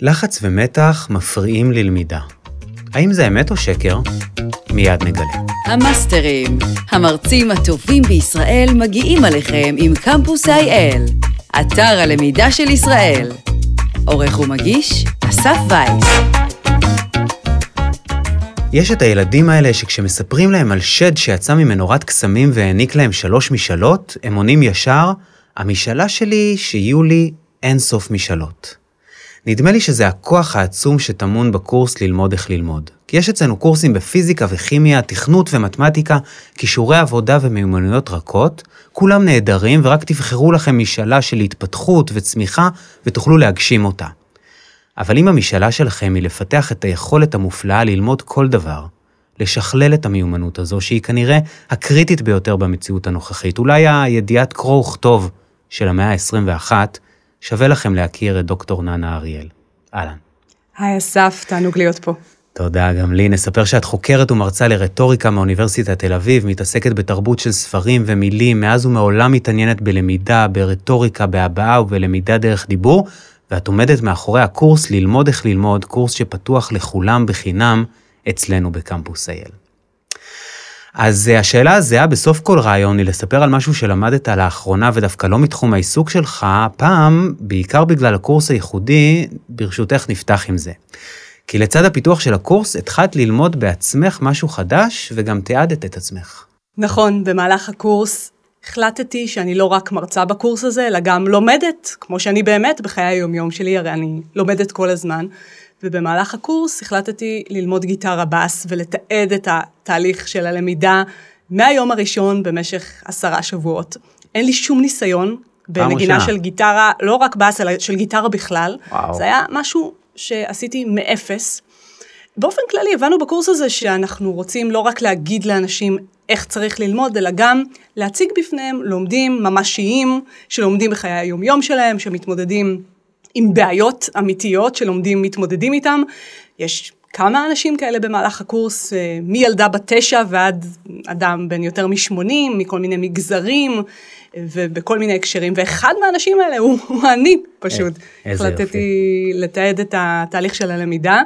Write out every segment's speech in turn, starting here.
לחץ ומתח מפריעים ללמידה. האם זה אמת או שקר? מיד נגלה. המאסטרים, המרצים הטובים בישראל מגיעים עליכם עם קמפוס IL, אתר הלמידה של ישראל. עורך ומגיש, אסף וייס. יש את הילדים האלה שכשמספרים להם על שד שיצא ממנורת קסמים והעניק להם שלוש משאלות, הם עונים ישר, המשאלה שלי שיהיו לי אין סוף משאלות. נדמה לי שזה הכוח העצום שטמון בקורס ללמוד איך ללמוד. כי יש אצלנו קורסים בפיזיקה וכימיה, תכנות ומתמטיקה, כישורי עבודה ומיומנויות רכות, כולם נהדרים ורק תבחרו לכם משאלה של התפתחות וצמיחה ותוכלו להגשים אותה. אבל אם המשאלה שלכם היא לפתח את היכולת המופלאה ללמוד כל דבר, לשכלל את המיומנות הזו, שהיא כנראה הקריטית ביותר במציאות הנוכחית, אולי הידיעת קרוא וכתוב של המאה ה-21, שווה לכם להכיר את דוקטור ננה אריאל. אהלן. היי אסף, תענוג להיות פה. תודה, גם לי. נספר שאת חוקרת ומרצה לרטוריקה מאוניברסיטת תל אביב, מתעסקת בתרבות של ספרים ומילים, מאז ומעולם מתעניינת בלמידה, ברטוריקה, בהבעה ובלמידה דרך דיבור, ואת עומדת מאחורי הקורס ללמוד איך ללמוד, קורס שפתוח לכולם בחינם אצלנו בקמפוס אייל. אז אה, השאלה הזהה בסוף כל רעיון היא לספר על משהו שלמדת לאחרונה ודווקא לא מתחום העיסוק שלך, הפעם, בעיקר בגלל הקורס הייחודי, ברשותך נפתח עם זה. כי לצד הפיתוח של הקורס התחלת ללמוד בעצמך משהו חדש וגם תיעדת את עצמך. נכון, במהלך הקורס החלטתי שאני לא רק מרצה בקורס הזה, אלא גם לומדת, כמו שאני באמת בחיי היומיום שלי, הרי אני לומדת כל הזמן. ובמהלך הקורס החלטתי ללמוד גיטרה בס ולתעד את התהליך של הלמידה מהיום הראשון במשך עשרה שבועות. אין לי שום ניסיון בנגינה של גיטרה, לא רק בס, אלא של גיטרה בכלל. וואו. זה היה משהו שעשיתי מאפס. באופן כללי הבנו בקורס הזה שאנחנו רוצים לא רק להגיד לאנשים איך צריך ללמוד, אלא גם להציג בפניהם לומדים ממשיים, שלומדים בחיי היומיום שלהם, שמתמודדים עם בעיות אמיתיות שלומדים מתמודדים איתם. יש כמה אנשים כאלה במהלך הקורס, אה, מילדה בת תשע ועד אדם בן יותר משמונים, מכל מיני מגזרים ובכל מיני הקשרים, ואחד מהאנשים האלה הוא, הוא אני פשוט. איזה יופי. החלטתי לתעד את התהליך של הלמידה,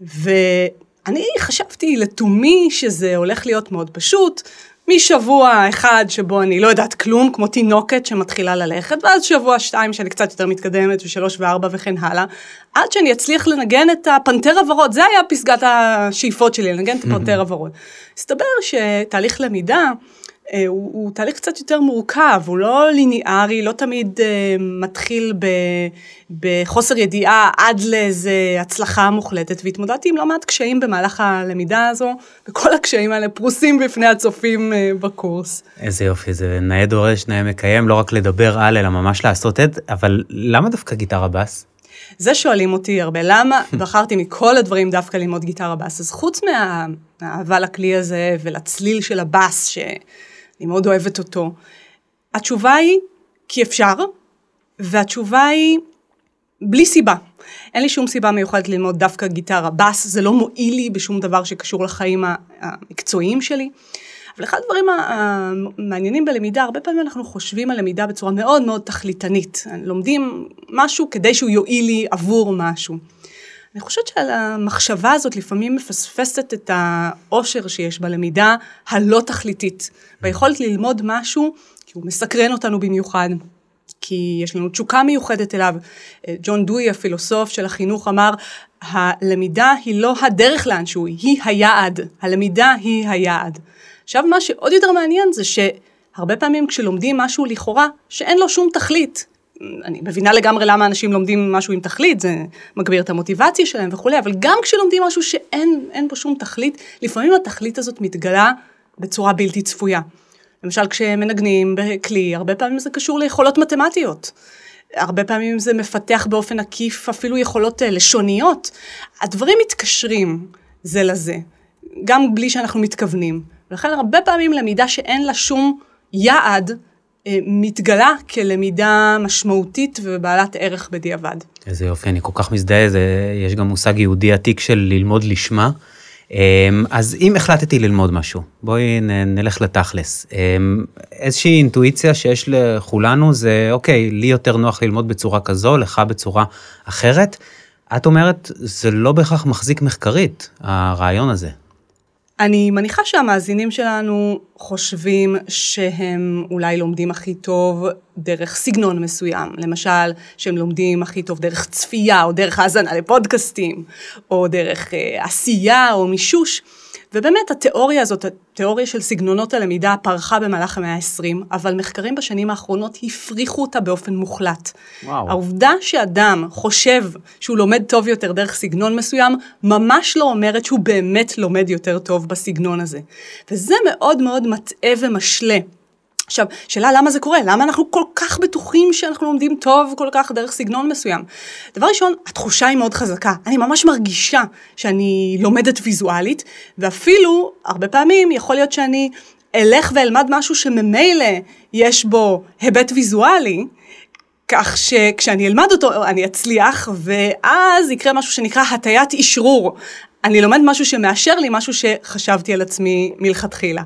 ואני חשבתי לתומי שזה הולך להיות מאוד פשוט. משבוע אחד שבו אני לא יודעת כלום, כמו תינוקת שמתחילה ללכת, ואז שבוע שתיים שאני קצת יותר מתקדמת, ושלוש וארבע וכן הלאה, עד שאני אצליח לנגן את הפנתר הוורוד, זה היה פסגת השאיפות שלי, לנגן את הפנתר הוורוד. הסתבר שתהליך למידה, הוא, הוא תהליך קצת יותר מורכב, הוא לא ליניארי, לא תמיד אה, מתחיל ב, בחוסר ידיעה עד לאיזה הצלחה מוחלטת, והתמודדתי עם לא מעט קשיים במהלך הלמידה הזו, וכל הקשיים האלה פרוסים בפני הצופים אה, בקורס. איזה יופי, זה נאה דורש, נאה מקיים, לא רק לדבר על, אלא ממש לעשות את, אבל למה דווקא גיטרה בס? זה שואלים אותי הרבה, למה בחרתי מכל הדברים דווקא ללמוד גיטרה בס? אז חוץ מהאהבה לכלי הזה ולצליל של הבס, ש... אני מאוד אוהבת אותו. התשובה היא, כי אפשר, והתשובה היא, בלי סיבה. אין לי שום סיבה מיוחדת ללמוד דווקא גיטרה בס, זה לא מועיל לי בשום דבר שקשור לחיים המקצועיים שלי. אבל אחד הדברים המעניינים בלמידה, הרבה פעמים אנחנו חושבים על למידה בצורה מאוד מאוד תכליתנית. לומדים משהו כדי שהוא יועיל לי עבור משהו. אני חושבת שעל המחשבה הזאת לפעמים מפספסת את האושר שיש בלמידה הלא תכליתית. ביכולת ללמוד משהו, כי הוא מסקרן אותנו במיוחד. כי יש לנו תשוקה מיוחדת אליו. ג'ון דוי, הפילוסוף של החינוך, אמר, הלמידה היא לא הדרך לאנשהו, היא היעד. הלמידה היא היעד. עכשיו, מה שעוד יותר מעניין זה שהרבה פעמים כשלומדים משהו לכאורה שאין לו שום תכלית, אני מבינה לגמרי למה אנשים לומדים משהו עם תכלית, זה מגביר את המוטיבציה שלהם וכולי, אבל גם כשלומדים משהו שאין בו שום תכלית, לפעמים התכלית הזאת מתגלה בצורה בלתי צפויה. למשל כשמנגנים בכלי, הרבה פעמים זה קשור ליכולות מתמטיות. הרבה פעמים זה מפתח באופן עקיף אפילו יכולות אה, לשוניות. הדברים מתקשרים זה לזה, גם בלי שאנחנו מתכוונים. ולכן הרבה פעמים למידה שאין לה שום יעד, מתגלה כלמידה משמעותית ובעלת ערך בדיעבד. איזה יופי, אני כל כך מזדהה, זה, יש גם מושג יהודי עתיק של ללמוד לשמה. אמ, אז אם החלטתי ללמוד משהו, בואי נלך לתכלס. אמ, איזושהי אינטואיציה שיש לכולנו זה, אוקיי, לי יותר נוח ללמוד בצורה כזו, לך בצורה אחרת. את אומרת, זה לא בהכרח מחזיק מחקרית, הרעיון הזה. אני מניחה שהמאזינים שלנו חושבים שהם אולי לומדים הכי טוב דרך סגנון מסוים. למשל, שהם לומדים הכי טוב דרך צפייה, או דרך האזנה לפודקאסטים, או דרך אה, עשייה או מישוש. ובאמת התיאוריה הזאת, התיאוריה של סגנונות הלמידה פרחה במהלך המאה ה-20, אבל מחקרים בשנים האחרונות הפריחו אותה באופן מוחלט. וואו. העובדה שאדם חושב שהוא לומד טוב יותר דרך סגנון מסוים, ממש לא אומרת שהוא באמת לומד יותר טוב בסגנון הזה. וזה מאוד מאוד מטעה ומשלה. עכשיו, שאלה למה זה קורה? למה אנחנו כל כך בטוחים שאנחנו לומדים טוב כל כך דרך סגנון מסוים? דבר ראשון, התחושה היא מאוד חזקה. אני ממש מרגישה שאני לומדת ויזואלית, ואפילו, הרבה פעמים, יכול להיות שאני אלך ואלמד משהו שממילא יש בו היבט ויזואלי, כך שכשאני אלמד אותו אני אצליח, ואז יקרה משהו שנקרא הטיית אשרור. אני לומד משהו שמאשר לי משהו שחשבתי על עצמי מלכתחילה.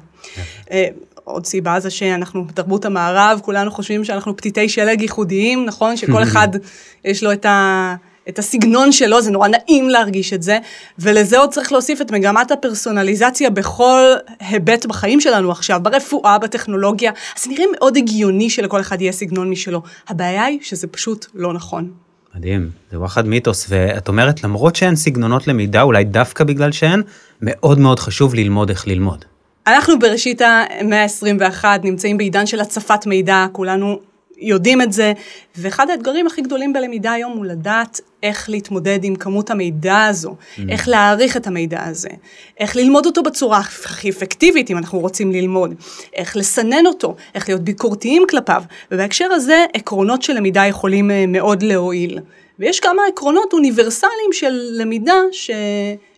עוד סיבה זה שאנחנו בתרבות המערב, כולנו חושבים שאנחנו פתיתי שלג ייחודיים, נכון? שכל אחד יש לו את, ה, את הסגנון שלו, זה נורא נעים להרגיש את זה, ולזה עוד צריך להוסיף את מגמת הפרסונליזציה בכל היבט בחיים שלנו עכשיו, ברפואה, בטכנולוגיה, אז נראה מאוד הגיוני שלכל אחד יהיה סגנון משלו. הבעיה היא שזה פשוט לא נכון. מדהים, זה וואחד מיתוס, ואת אומרת למרות שאין סגנונות למידה, אולי דווקא בגלל שאין, מאוד מאוד חשוב ללמוד איך ללמוד. אנחנו בראשית המאה ה-21 נמצאים בעידן של הצפת מידע, כולנו יודעים את זה, ואחד האתגרים הכי גדולים בלמידה היום הוא לדעת איך להתמודד עם כמות המידע הזו, mm. איך להעריך את המידע הזה, איך ללמוד אותו בצורה הכי אפקטיבית אם אנחנו רוצים ללמוד, איך לסנן אותו, איך להיות ביקורתיים כלפיו, ובהקשר הזה עקרונות של למידה יכולים אה, מאוד להועיל. ויש כמה עקרונות אוניברסליים של למידה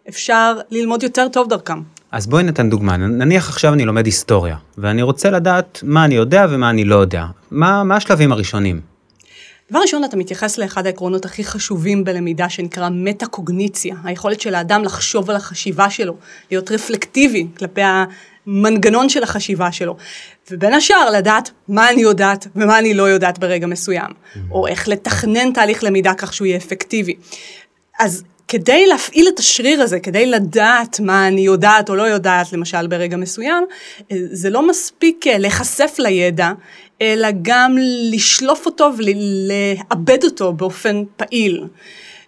שאפשר ללמוד יותר טוב דרכם. אז בואי ניתן דוגמה, נניח עכשיו אני לומד היסטוריה, ואני רוצה לדעת מה אני יודע ומה אני לא יודע. מה, מה השלבים הראשונים? דבר ראשון, אתה מתייחס לאחד העקרונות הכי חשובים בלמידה, שנקרא מטה-קוגניציה, היכולת של האדם לחשוב על החשיבה שלו, להיות רפלקטיבי כלפי המנגנון של החשיבה שלו, ובין השאר לדעת מה אני יודעת ומה אני לא יודעת ברגע מסוים, mm-hmm. או איך לתכנן תהליך למידה כך שהוא יהיה אפקטיבי. אז כדי להפעיל את השריר הזה, כדי לדעת מה אני יודעת או לא יודעת, למשל ברגע מסוים, אה, זה לא מספיק אה, להיחשף לידע, אלא גם לשלוף אותו ולאבד אותו באופן פעיל.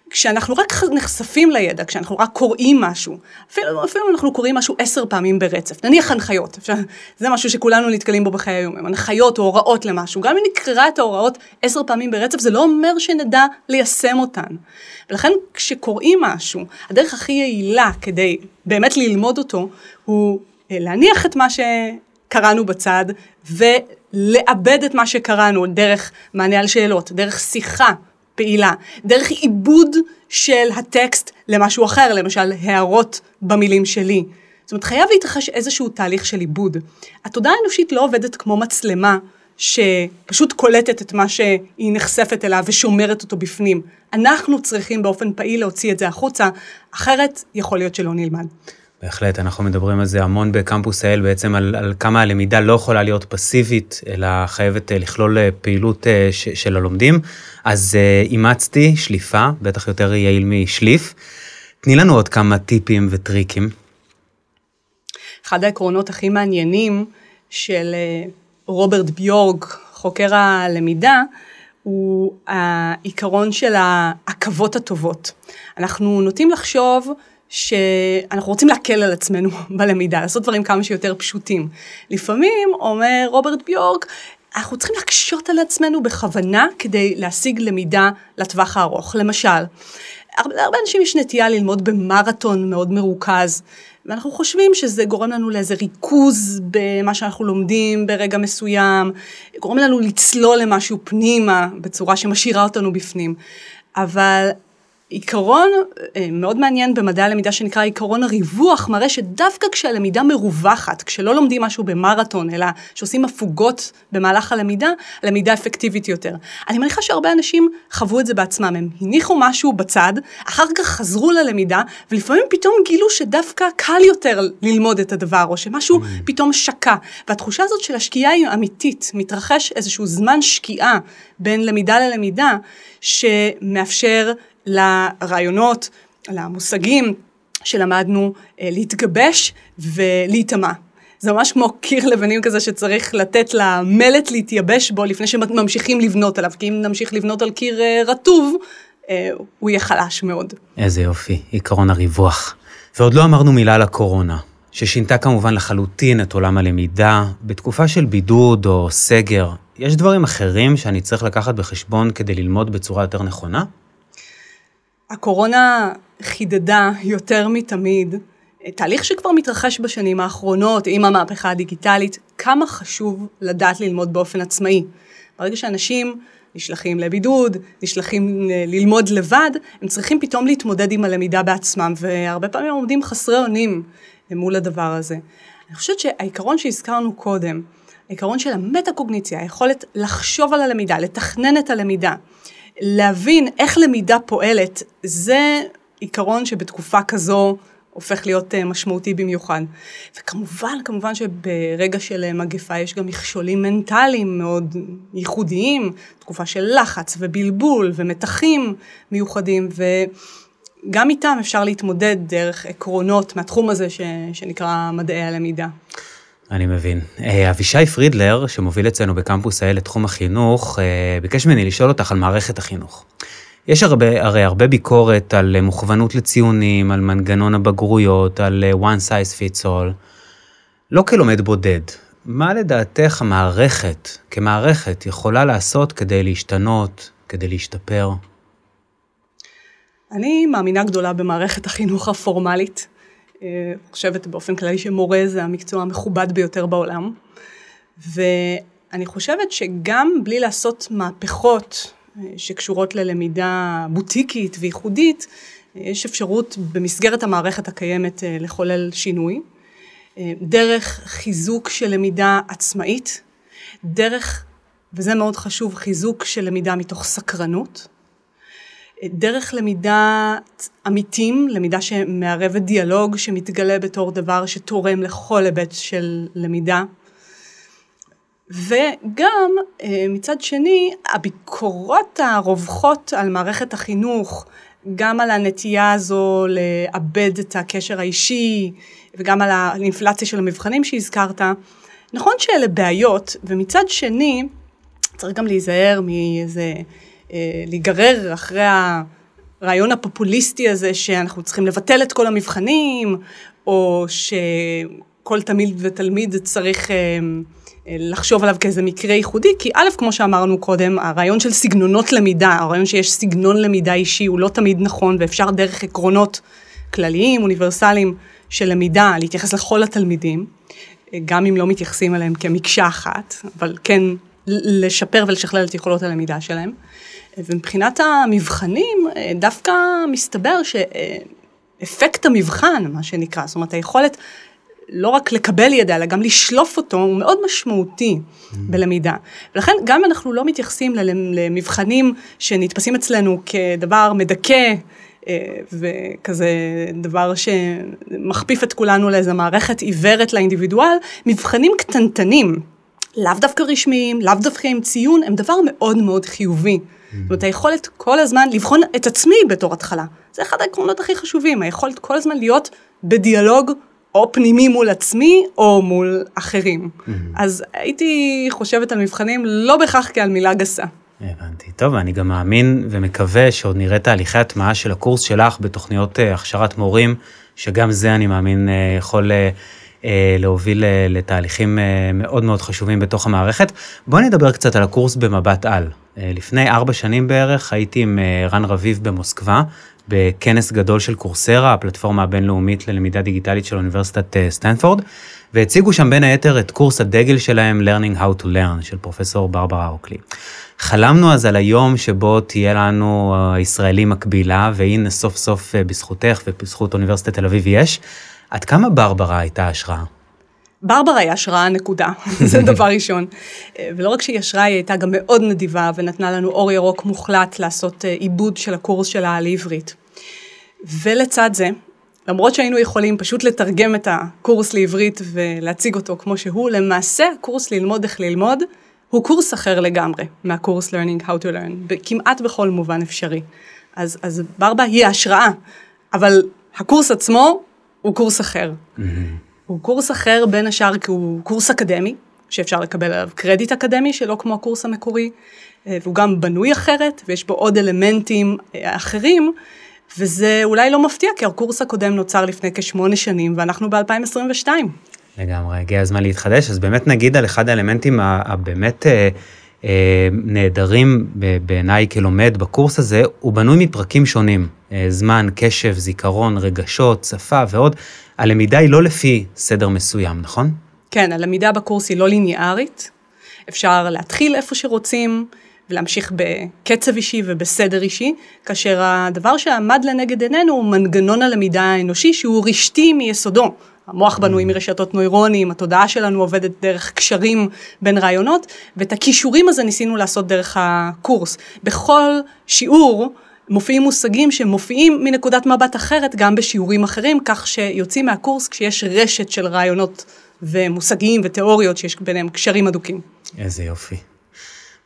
כשאנחנו רק נחשפים לידע, כשאנחנו רק קוראים משהו, אפילו, אפילו אנחנו קוראים משהו עשר פעמים ברצף, נניח הנחיות, זה משהו שכולנו נתקלים בו בחיי היום, הנחיות או הוראות למשהו, גם אם נקרא את ההוראות עשר פעמים ברצף, זה לא אומר שנדע ליישם אותן. ולכן כשקוראים משהו, הדרך הכי יעילה כדי באמת ללמוד אותו, הוא אה, להניח את מה שקראנו בצד, ולאבד את מה שקראנו דרך מענה על שאלות, דרך שיחה. פעילה, דרך עיבוד של הטקסט למשהו אחר, למשל הערות במילים שלי. זאת אומרת, חייב להתרחש איזשהו תהליך של עיבוד. התודעה האנושית לא עובדת כמו מצלמה שפשוט קולטת את מה שהיא נחשפת אליו ושומרת אותו בפנים. אנחנו צריכים באופן פעיל להוציא את זה החוצה, אחרת יכול להיות שלא נלמד. בהחלט, אנחנו מדברים על זה המון בקמפוס האל, בעצם על, על כמה הלמידה לא יכולה להיות פסיבית, אלא חייבת אה, לכלול אה, פעילות אה, ש, של הלומדים. אז אימצתי שליפה, בטח יותר יעיל משליף. תני לנו עוד כמה טיפים וטריקים. אחד העקרונות הכי מעניינים של רוברט ביורג, חוקר הלמידה, הוא העיקרון של העכבות הטובות. אנחנו נוטים לחשוב שאנחנו רוצים להקל על עצמנו בלמידה, לעשות דברים כמה שיותר פשוטים. לפעמים, אומר רוברט ביורק, אנחנו צריכים להקשות על עצמנו בכוונה כדי להשיג למידה לטווח הארוך. למשל, הרבה, הרבה אנשים יש נטייה ללמוד במרתון מאוד מרוכז, ואנחנו חושבים שזה גורם לנו לאיזה ריכוז במה שאנחנו לומדים ברגע מסוים, גורם לנו לצלול למשהו פנימה בצורה שמשאירה אותנו בפנים. אבל עיקרון אה, מאוד מעניין במדעי הלמידה שנקרא עיקרון הריווח, מראה שדווקא כשהלמידה מרווחת, כשלא לומדים משהו במרתון, אלא שעושים הפוגות במהלך הלמידה, הלמידה אפקטיבית יותר. אני מניחה שהרבה אנשים חוו את זה בעצמם, הם הניחו משהו בצד, אחר כך חזרו ללמידה, ולפעמים פתאום גילו שדווקא קל יותר ללמוד את הדבר, או שמשהו mm. פתאום שקע. והתחושה הזאת של השקיעה היא אמיתית, מתרחש איזשהו זמן שקיעה בין למידה ללמידה, שמאפשר לרעיונות, למושגים שלמדנו אה, להתגבש ולהיטמע. זה ממש כמו קיר לבנים כזה שצריך לתת למלט להתייבש בו לפני שממשיכים לבנות עליו, כי אם נמשיך לבנות על קיר אה, רטוב, אה, הוא יהיה חלש מאוד. איזה יופי, עקרון הריווח. ועוד לא אמרנו מילה על הקורונה, ששינתה כמובן לחלוטין את עולם הלמידה. בתקופה של בידוד או סגר, יש דברים אחרים שאני צריך לקחת בחשבון כדי ללמוד בצורה יותר נכונה? הקורונה חידדה יותר מתמיד תהליך שכבר מתרחש בשנים האחרונות עם המהפכה הדיגיטלית, כמה חשוב לדעת ללמוד באופן עצמאי. ברגע שאנשים נשלחים לבידוד, נשלחים אה, ללמוד לבד, הם צריכים פתאום להתמודד עם הלמידה בעצמם, והרבה פעמים עומדים חסרי אונים מול הדבר הזה. אני חושבת שהעיקרון שהזכרנו קודם, העיקרון של המטה-קוגניציה, היכולת לחשוב על הלמידה, לתכנן את הלמידה, להבין איך למידה פועלת, זה עיקרון שבתקופה כזו הופך להיות אה, משמעותי במיוחד. וכמובן, כמובן שברגע של אה, מגפה יש גם מכשולים מנטליים מאוד ייחודיים, תקופה של לחץ ובלבול ומתחים מיוחדים, וגם איתם אפשר להתמודד דרך עקרונות מהתחום הזה ש, שנקרא מדעי הלמידה. אני מבין. אה, אבישי פרידלר, שמוביל אצלנו בקמפוס האל את תחום החינוך, ביקש ממני לשאול אותך על מערכת החינוך. יש הרבה, הרי הרבה ביקורת על מוכוונות לציונים, על מנגנון הבגרויות, על אה, one size fits all. לא כלומד בודד, מה לדעתך המערכת, כמערכת, יכולה לעשות כדי להשתנות, כדי להשתפר? אני מאמינה גדולה במערכת החינוך הפורמלית. אה, חושבת באופן כללי שמורה זה המקצוע המכובד ביותר בעולם. ואני חושבת שגם בלי לעשות מהפכות שקשורות ללמידה בוטיקית וייחודית, יש אפשרות במסגרת המערכת הקיימת אה, לחולל שינוי, אה, דרך חיזוק של למידה עצמאית, דרך, וזה מאוד חשוב, חיזוק של למידה מתוך סקרנות, אה, דרך למידה עמיתים, למידה שמערבת דיאלוג, שמתגלה בתור דבר שתורם לכל היבט של למידה, וגם אה, מצד שני, הביקורות הרווחות על מערכת החינוך, גם על הנטייה הזו לאבד את הקשר האישי, וגם על האינפלציה של המבחנים שהזכרת, נכון שאלה בעיות, ומצד שני, צריך גם להיזהר מאיזה, להיגרר אחרי הרעיון הפופוליסטי הזה שאנחנו צריכים לבטל את כל המבחנים, או שכל תלמיד ותלמיד צריך... אה, לחשוב עליו כאיזה מקרה ייחודי, כי א', כמו שאמרנו קודם, הרעיון של סגנונות למידה, הרעיון שיש סגנון למידה אישי הוא לא תמיד נכון, ואפשר דרך עקרונות כלליים, אוניברסליים של למידה, להתייחס לכל התלמידים, גם אם לא מתייחסים אליהם כמקשה אחת, אבל כן לשפר ולשכלל את יכולות הלמידה שלהם. ומבחינת המבחנים, דווקא מסתבר שאפקט המבחן, מה שנקרא, זאת אומרת היכולת לא רק לקבל ידע, אלא גם לשלוף אותו, הוא מאוד משמעותי mm. בלמידה. ולכן גם אם אנחנו לא מתייחסים למבחנים שנתפסים אצלנו כדבר מדכא, אה, וכזה דבר שמכפיף את כולנו לאיזה מערכת עיוורת לאינדיבידואל, מבחנים קטנטנים, לאו דווקא רשמיים, לאו דווקא עם ציון, הם דבר מאוד מאוד חיובי. זאת אומרת, היכולת כל הזמן לבחון את עצמי בתור התחלה. זה אחד העקרונות הכי חשובים, היכולת כל הזמן להיות בדיאלוג או פנימי מול עצמי, או מול אחרים. Mm-hmm. אז הייתי חושבת על מבחנים לא בהכרח כעל מילה גסה. הבנתי. טוב, אני גם מאמין ומקווה שעוד נראה תהליכי הטמעה של הקורס שלך בתוכניות אה, הכשרת מורים, שגם זה אני מאמין אה, יכול אה, להוביל לתהליכים מאוד מאוד חשובים בתוך המערכת. בואי נדבר קצת על הקורס במבט על. לפני ארבע שנים בערך הייתי עם רן רביב במוסקבה, בכנס גדול של Coursera, הפלטפורמה הבינלאומית ללמידה דיגיטלית של אוניברסיטת אה, סטנפורד, והציגו שם בין היתר את קורס הדגל שלהם, Learning How to Learn, של פרופסור ברברה אוקלי. חלמנו אז על היום שבו תהיה לנו אה, ישראלי מקבילה, והנה סוף סוף אה, בזכותך ובזכות אוניברסיטת תל אביב יש. עד כמה ברברה הייתה השראה? ברברה היא השראה נקודה, זה דבר ראשון. ולא רק שהיא השראה, היא הייתה גם מאוד נדיבה ונתנה לנו אור ירוק מוחלט לעשות אה, עיבוד של הקורס שלה לעברית. ולצד זה, למרות שהיינו יכולים פשוט לתרגם את הקורס לעברית ולהציג אותו כמו שהוא, למעשה הקורס ללמוד איך ללמוד הוא קורס אחר לגמרי מהקורס learning how to learn, כמעט בכל מובן אפשרי. אז, אז ברבה היא ההשראה, אבל הקורס עצמו הוא קורס אחר. Mm-hmm. הוא קורס אחר בין השאר כי הוא קורס אקדמי, שאפשר לקבל עליו קרדיט אקדמי שלא כמו הקורס המקורי, אה, והוא גם בנוי אחרת, ויש בו עוד אלמנטים אה, אחרים, וזה אולי לא מפתיע, כי הקורס הקודם נוצר לפני כשמונה שנים, ואנחנו ב-2022. לגמרי, הגיע הזמן להתחדש, אז באמת נגיד על אחד האלמנטים הבאמת אה, נהדרים בעיניי כלומד בקורס הזה, הוא בנוי מפרקים שונים, אה, זמן, קשב, זיכרון, רגשות, שפה ועוד. הלמידה היא לא לפי סדר מסוים, נכון? כן, הלמידה בקורס היא לא ליניארית. אפשר להתחיל איפה שרוצים ולהמשיך בקצב אישי ובסדר אישי, כאשר הדבר שעמד לנגד עינינו הוא מנגנון הלמידה האנושי שהוא רשתי מיסודו. המוח בנוי mm. מרשתות נוירונים, התודעה שלנו עובדת דרך קשרים בין רעיונות, ואת הכישורים הזה ניסינו לעשות דרך הקורס. בכל שיעור מופיעים מושגים שמופיעים מנקודת מבט אחרת גם בשיעורים אחרים, כך שיוצאים מהקורס כשיש רשת של רעיונות ומושגים ותיאוריות שיש ביניהם קשרים הדוקים. איזה יופי.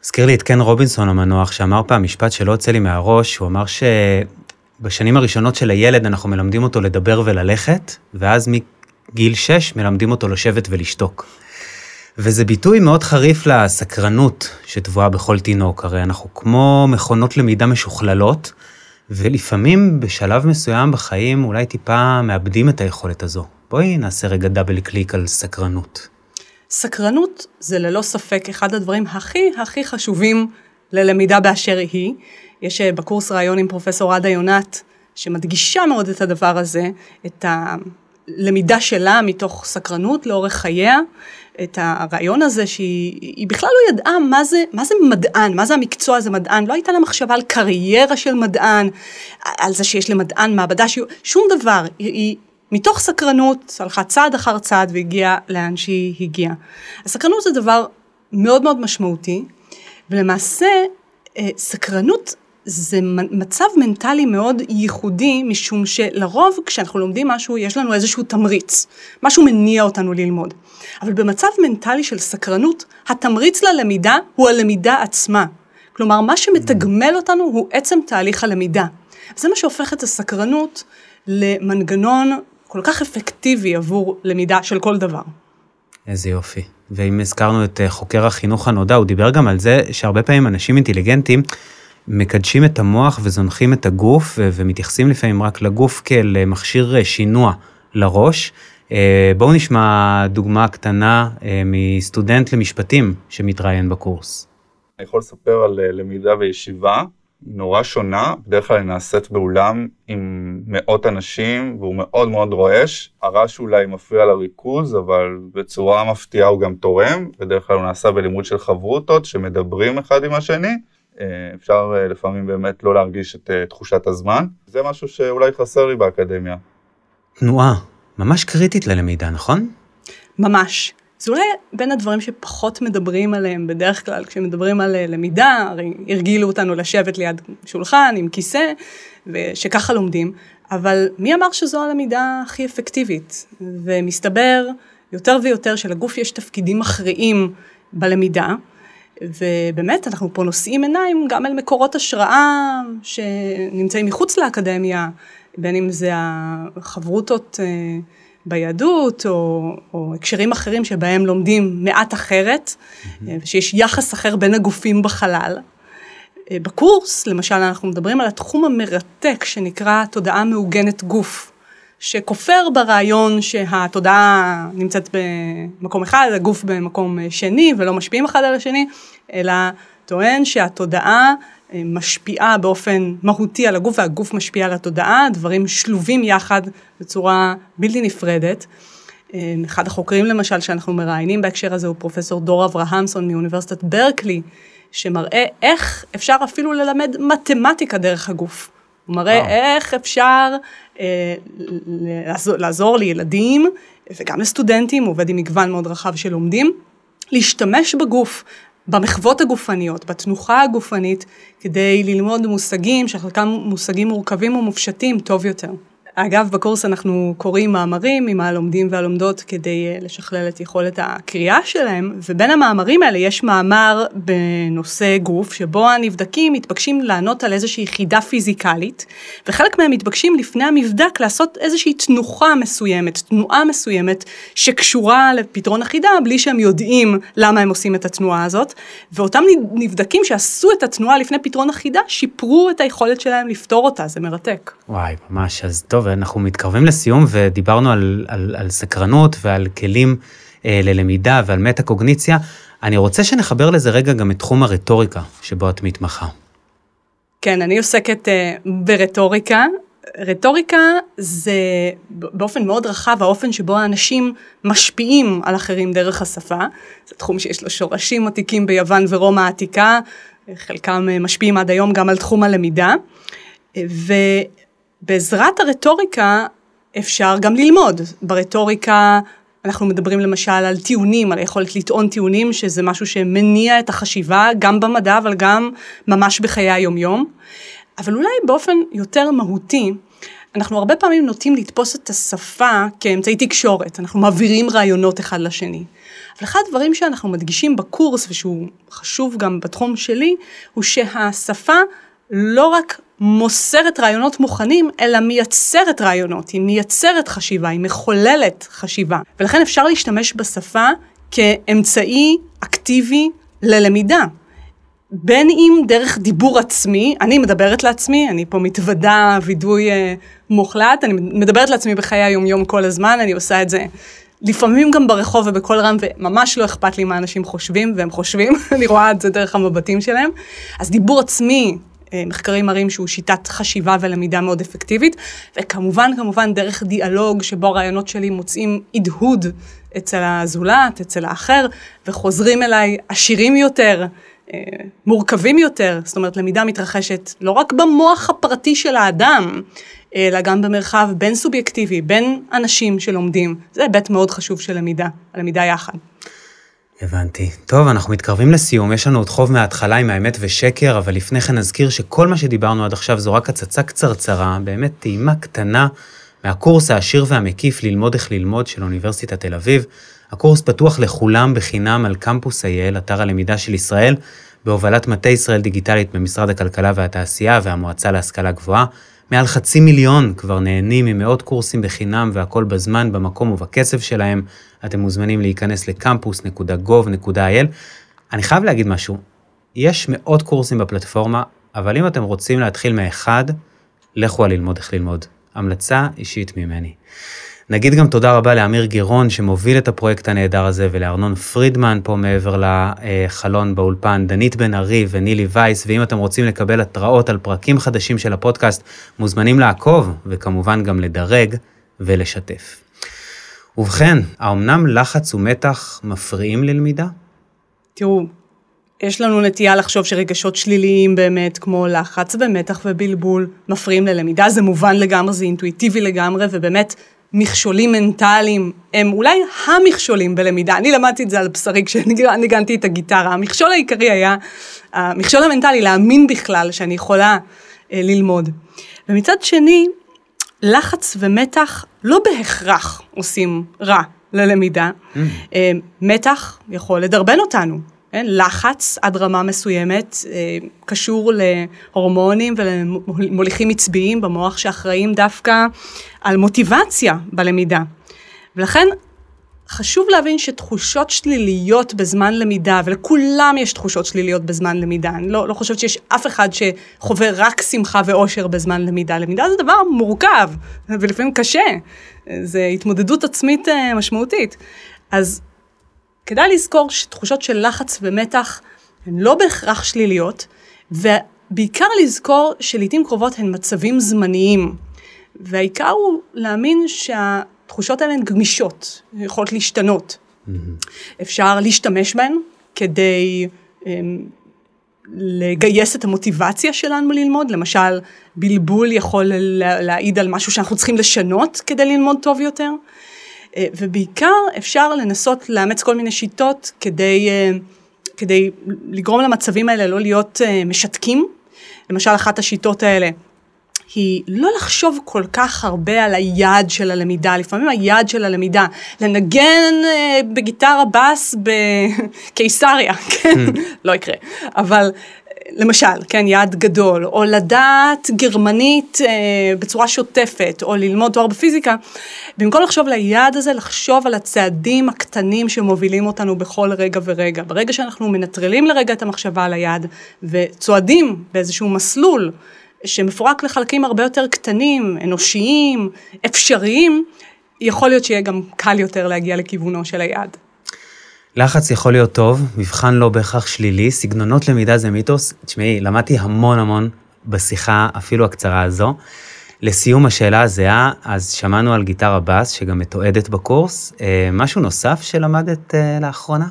מזכיר לי את קן רובינסון המנוח, שאמר פעם משפט שלא יוצא לי מהראש, הוא אמר שבשנים הראשונות של הילד אנחנו מלמדים אותו לדבר וללכת, ואז מגיל 6 מלמדים אותו לשבת ולשתוק. וזה ביטוי מאוד חריף לסקרנות שטבועה בכל תינוק, הרי אנחנו כמו מכונות למידה משוכללות, ולפעמים בשלב מסוים בחיים אולי טיפה מאבדים את היכולת הזו. בואי נעשה רגע דאבל קליק על סקרנות. סקרנות זה ללא ספק אחד הדברים הכי הכי חשובים ללמידה באשר היא. יש אה, בקורס ראיון עם פרופסור עדה יונת, שמדגישה מאוד את הדבר הזה, את הלמידה שלה מתוך סקרנות לאורך חייה, את הרעיון הזה שהיא בכלל לא ידעה מה זה, מה זה מדען, מה זה המקצוע הזה מדען, לא הייתה לה מחשבה על קריירה של מדען, על זה שיש למדען מעבדה, שום דבר, היא, היא מתוך סקרנות הלכה צעד אחר צעד והגיעה לאן שהיא הגיעה. הסקרנות זה דבר מאוד מאוד משמעותי, ולמעשה אה, סקרנות זה מצב מנטלי מאוד ייחודי, משום שלרוב כשאנחנו לומדים משהו, יש לנו איזשהו תמריץ, משהו מניע אותנו ללמוד. אבל במצב מנטלי של סקרנות, התמריץ ללמידה הוא הלמידה עצמה. כלומר, מה שמתגמל אותנו הוא עצם תהליך הלמידה. זה מה שהופך את הסקרנות למנגנון כל כך אפקטיבי עבור למידה של כל דבר. איזה יופי. ואם הזכרנו את אה, חוקר החינוך הנודע, הוא דיבר גם על זה שהרבה פעמים אנשים אינטליגנטים מקדשים את המוח וזונחים את הגוף ומתייחסים לפעמים רק לגוף כאל אה, מכשיר אה, שינוע לראש. בואו נשמע דוגמה קטנה מסטודנט למשפטים שמתראיין בקורס. אני יכול לספר על למידה בישיבה נורא שונה, בדרך כלל היא נעשית באולם עם מאות אנשים והוא מאוד מאוד רועש. הרעש אולי מפריע לריכוז, אבל בצורה מפתיעה הוא גם תורם, בדרך כלל הוא נעשה בלימוד של חברותות שמדברים אחד עם השני. אה, אפשר אה, לפעמים באמת לא להרגיש את אה, תחושת הזמן. זה משהו שאולי חסר לי באקדמיה. תנועה, ממש קריטית ללמידה, נכון? ממש. זה אולי בין הדברים שפחות מדברים עליהם בדרך כלל, כשמדברים על למידה, הרי הרגילו אותנו לשבת ליד שולחן עם כיסא, ושככה לומדים, אבל מי אמר שזו הלמידה הכי אפקטיבית? ומסתבר יותר ויותר שלגוף יש תפקידים מכריעים בלמידה, ובאמת אנחנו פה נושאים עיניים גם אל מקורות השראה שנמצאים מחוץ לאקדמיה, בין אם זה החברותות אה, ביהדות, או, או הקשרים אחרים שבהם לומדים מעט אחרת, mm-hmm. ושיש יחס אחר בין הגופים בחלל. אה, בקורס, למשל, אנחנו מדברים על התחום המרתק שנקרא תודעה מעוגנת גוף, שכופר ברעיון שהתודעה נמצאת במקום אחד, הגוף במקום שני ולא משפיעים אחד על השני, אלא טוען שהתודעה משפיעה באופן מהותי על הגוף והגוף משפיע על התודעה, דברים שלובים יחד בצורה בלתי נפרדת. אחד החוקרים למשל שאנחנו מראיינים בהקשר הזה הוא פרופסור דור אברהמסון מאוניברסיטת ברקלי, שמראה איך אפשר אפילו ללמד מתמטיקה דרך הגוף. הוא מראה אה. איך אפשר אה, לעזור, לעזור לילדים וגם לסטודנטים, עובד עם מגוון מאוד רחב של לומדים, להשתמש בגוף במחוות הגופניות, בתנוחה הגופנית, כדי ללמוד מושגים, שחלקם מושגים מורכבים ומופשטים טוב יותר. אגב, בקורס אנחנו קוראים מאמרים עם הלומדים והלומדות כדי אה, לשכלל את יכולת הקריאה שלהם, ובין המאמרים האלה יש מאמר בנושא גוף, שבו הנבדקים מתבקשים לענות על איזושהי חידה פיזיקלית, וחלק מהם מתבקשים לפני המבדק לעשות איזושהי תנוחה מסוימת, תנועה מסוימת, שקשורה לפתרון החידה, בלי שהם יודעים למה הם עושים את התנועה הזאת, ואותם נבדקים שעשו את התנועה לפני פתרון החידה, שיפרו את היכולת שלהם לפתור אותה, זה מרתק. וואי, ממש, אז טוב. טוב, אנחנו מתקרבים לסיום ודיברנו על, על, על סקרנות ועל כלים אה, ללמידה ועל מטה-קוגניציה. אני רוצה שנחבר לזה רגע גם את תחום הרטוריקה שבו את מתמחה. כן, אני עוסקת אה, ברטוריקה. רטוריקה זה באופן מאוד רחב האופן שבו האנשים משפיעים על אחרים דרך השפה. זה תחום שיש לו שורשים עתיקים ביוון ורומא העתיקה, חלקם אה, משפיעים עד היום גם על תחום הלמידה. ו... בעזרת הרטוריקה אפשר גם ללמוד. ברטוריקה אנחנו מדברים למשל על טיעונים, על היכולת לטעון טיעונים, שזה משהו שמניע את החשיבה גם במדע, אבל גם ממש בחיי היומיום. אבל אולי באופן יותר מהותי, אנחנו הרבה פעמים נוטים לתפוס את השפה כאמצעי תקשורת, אנחנו מעבירים רעיונות אחד לשני. אבל אחד הדברים שאנחנו מדגישים בקורס, ושהוא חשוב גם בתחום שלי, הוא שהשפה לא רק מוסרת רעיונות מוכנים, אלא מייצרת רעיונות, היא מייצרת חשיבה, היא מחוללת חשיבה. ולכן אפשר להשתמש בשפה כאמצעי אקטיבי ללמידה. בין אם דרך דיבור עצמי, אני מדברת לעצמי, אני פה מתוודה וידוי אה, מוחלט, אני מדברת לעצמי בחיי היומיום כל הזמן, אני עושה את זה לפעמים גם ברחוב ובקול רם, וממש לא אכפת לי מה אנשים חושבים, והם חושבים, אני רואה את זה דרך המבטים שלהם. אז דיבור עצמי מחקרים מראים שהוא שיטת חשיבה ולמידה מאוד אפקטיבית, וכמובן, כמובן, דרך דיאלוג שבו הרעיונות שלי מוצאים הדהוד אצל הזולת, אצל האחר, וחוזרים אליי עשירים יותר, אה, מורכבים יותר, זאת אומרת, למידה מתרחשת לא רק במוח הפרטי של האדם, אלא גם במרחב בין סובייקטיבי, בין אנשים שלומדים. זה היבט מאוד חשוב של למידה, הלמידה יחד. הבנתי. טוב, אנחנו מתקרבים לסיום, יש לנו עוד חוב מההתחלה עם האמת ושקר, אבל לפני כן נזכיר שכל מה שדיברנו עד עכשיו זו רק הצצה קצרצרה, באמת טעימה קטנה מהקורס העשיר והמקיף ללמוד איך ללמוד של אוניברסיטת תל אביב. הקורס פתוח לכולם בחינם על קמפוס אייל, אתר הלמידה של ישראל, בהובלת מטה ישראל דיגיטלית במשרד הכלכלה והתעשייה והמועצה להשכלה גבוהה. מעל חצי מיליון כבר נהנים ממאות קורסים בחינם והכל בזמן, במקום ובקצב שלהם. אתם מוזמנים להיכנס לקמפוס.gov.il. אני חייב להגיד משהו, יש מאות קורסים בפלטפורמה, אבל אם אתם רוצים להתחיל מאחד, לכו על ללמוד איך ללמוד. המלצה אישית ממני. נגיד גם תודה רבה לאמיר גירון שמוביל את הפרויקט הנהדר הזה ולארנון פרידמן פה מעבר לחלון באולפן, דנית בן ארי ונילי וייס, ואם אתם רוצים לקבל התראות על פרקים חדשים של הפודקאסט, מוזמנים לעקוב וכמובן גם לדרג ולשתף. ובכן, האומנם לחץ ומתח מפריעים ללמידה? תראו, יש לנו נטייה לחשוב שרגשות שליליים באמת, כמו לחץ ומתח ובלבול, מפריעים ללמידה, זה מובן לגמרי, זה אינטואיטיבי לגמרי, ובאמת מכשולים מנטליים הם אולי המכשולים בלמידה. אני למדתי את זה על בשרי כשניגנתי את הגיטרה. המכשול העיקרי היה, המכשול המנטלי, להאמין בכלל שאני יכולה אה, ללמוד. ומצד שני, לחץ ומתח לא בהכרח עושים רע ללמידה. Mm. אה, מתח יכול לדרבן אותנו. כן? לחץ עד רמה מסוימת אה, קשור להורמונים ולמוליכים עצביים במוח שאחראים דווקא על מוטיבציה בלמידה. ולכן חשוב להבין שתחושות שליליות בזמן למידה, ולכולם יש תחושות שליליות בזמן למידה, אני לא, לא חושבת שיש אף אחד שחווה רק שמחה ואושר בזמן למידה. למידה זה דבר מורכב, ולפעמים קשה, זה התמודדות עצמית אה, משמעותית. אז כדאי לזכור שתחושות של לחץ ומתח הן לא בהכרח שליליות, ובעיקר לזכור שלעיתים קרובות הן מצבים זמניים. והעיקר הוא להאמין שהתחושות האלה הן גמישות, יכולות להשתנות. Mm-hmm. אפשר להשתמש בהן כדי um, לגייס את המוטיבציה שלנו ללמוד, למשל בלבול יכול להעיד על משהו שאנחנו צריכים לשנות כדי ללמוד טוב יותר. אה, ובעיקר אפשר לנסות לאמץ כל מיני שיטות כדי, אה, כדי לגרום למצבים האלה לא להיות אה, משתקים. למשל, אחת השיטות האלה היא לא לחשוב כל כך הרבה על היעד של הלמידה, לפעמים היעד של הלמידה, לנגן אה, בגיטרה בס בקיסריה, כן, לא יקרה, אבל למשל, כן, יעד גדול, או לדעת גרמנית אה, בצורה שוטפת, או ללמוד תואר בפיזיקה, במקום לחשוב על היעד הזה, לחשוב על הצעדים הקטנים שמובילים אותנו בכל רגע ורגע. ברגע שאנחנו מנטרלים לרגע את המחשבה על היעד, וצועדים באיזשהו מסלול שמפורק לחלקים הרבה יותר קטנים, אנושיים, אפשריים, יכול להיות שיהיה גם קל יותר להגיע לכיוונו של היעד. לחץ יכול להיות טוב, מבחן לא בהכרח שלילי, סגנונות למידה זה מיתוס. תשמעי, למדתי המון המון בשיחה, אפילו הקצרה הזו. לסיום השאלה הזהה, אז שמענו על גיטרה בס, שגם מתועדת בקורס. אה, משהו נוסף שלמדת אה, לאחרונה?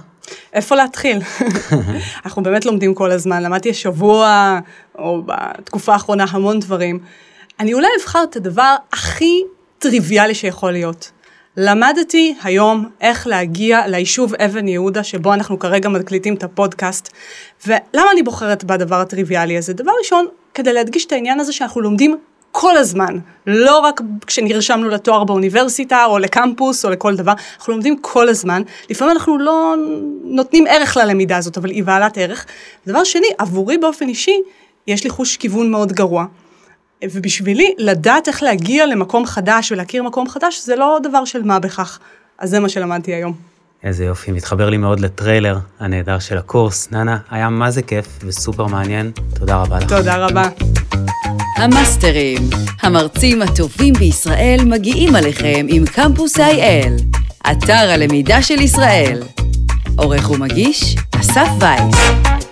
איפה להתחיל? אנחנו באמת לומדים כל הזמן, למדתי השבוע, או בתקופה האחרונה, המון דברים. אני אולי אבחר את הדבר הכי טריוויאלי שיכול להיות. למדתי היום איך להגיע ליישוב אבן יהודה, שבו אנחנו כרגע מקליטים את הפודקאסט. ולמה אני בוחרת בדבר הטריוויאלי הזה? דבר ראשון, כדי להדגיש את העניין הזה שאנחנו לומדים כל הזמן, לא רק כשנרשמנו לתואר באוניברסיטה או לקמפוס או לכל דבר, אנחנו לומדים כל הזמן. לפעמים אנחנו לא נותנים ערך ללמידה הזאת, אבל היא בעלת ערך. דבר שני, עבורי באופן אישי, יש לי חוש כיוון מאוד גרוע. ובשבילי, לדעת איך להגיע למקום חדש ולהכיר מקום חדש, זה לא דבר של מה בכך. אז זה מה שלמדתי היום. איזה יופי, מתחבר לי מאוד לטריילר הנהדר של הקורס. ננה, היה מה זה כיף וסופר מעניין. תודה רבה לך. תודה רבה. המאסטרים, המרצים הטובים בישראל מגיעים עליכם עם קמפוס IL, אתר הלמידה של ישראל. עורך ומגיש, אסף וייס.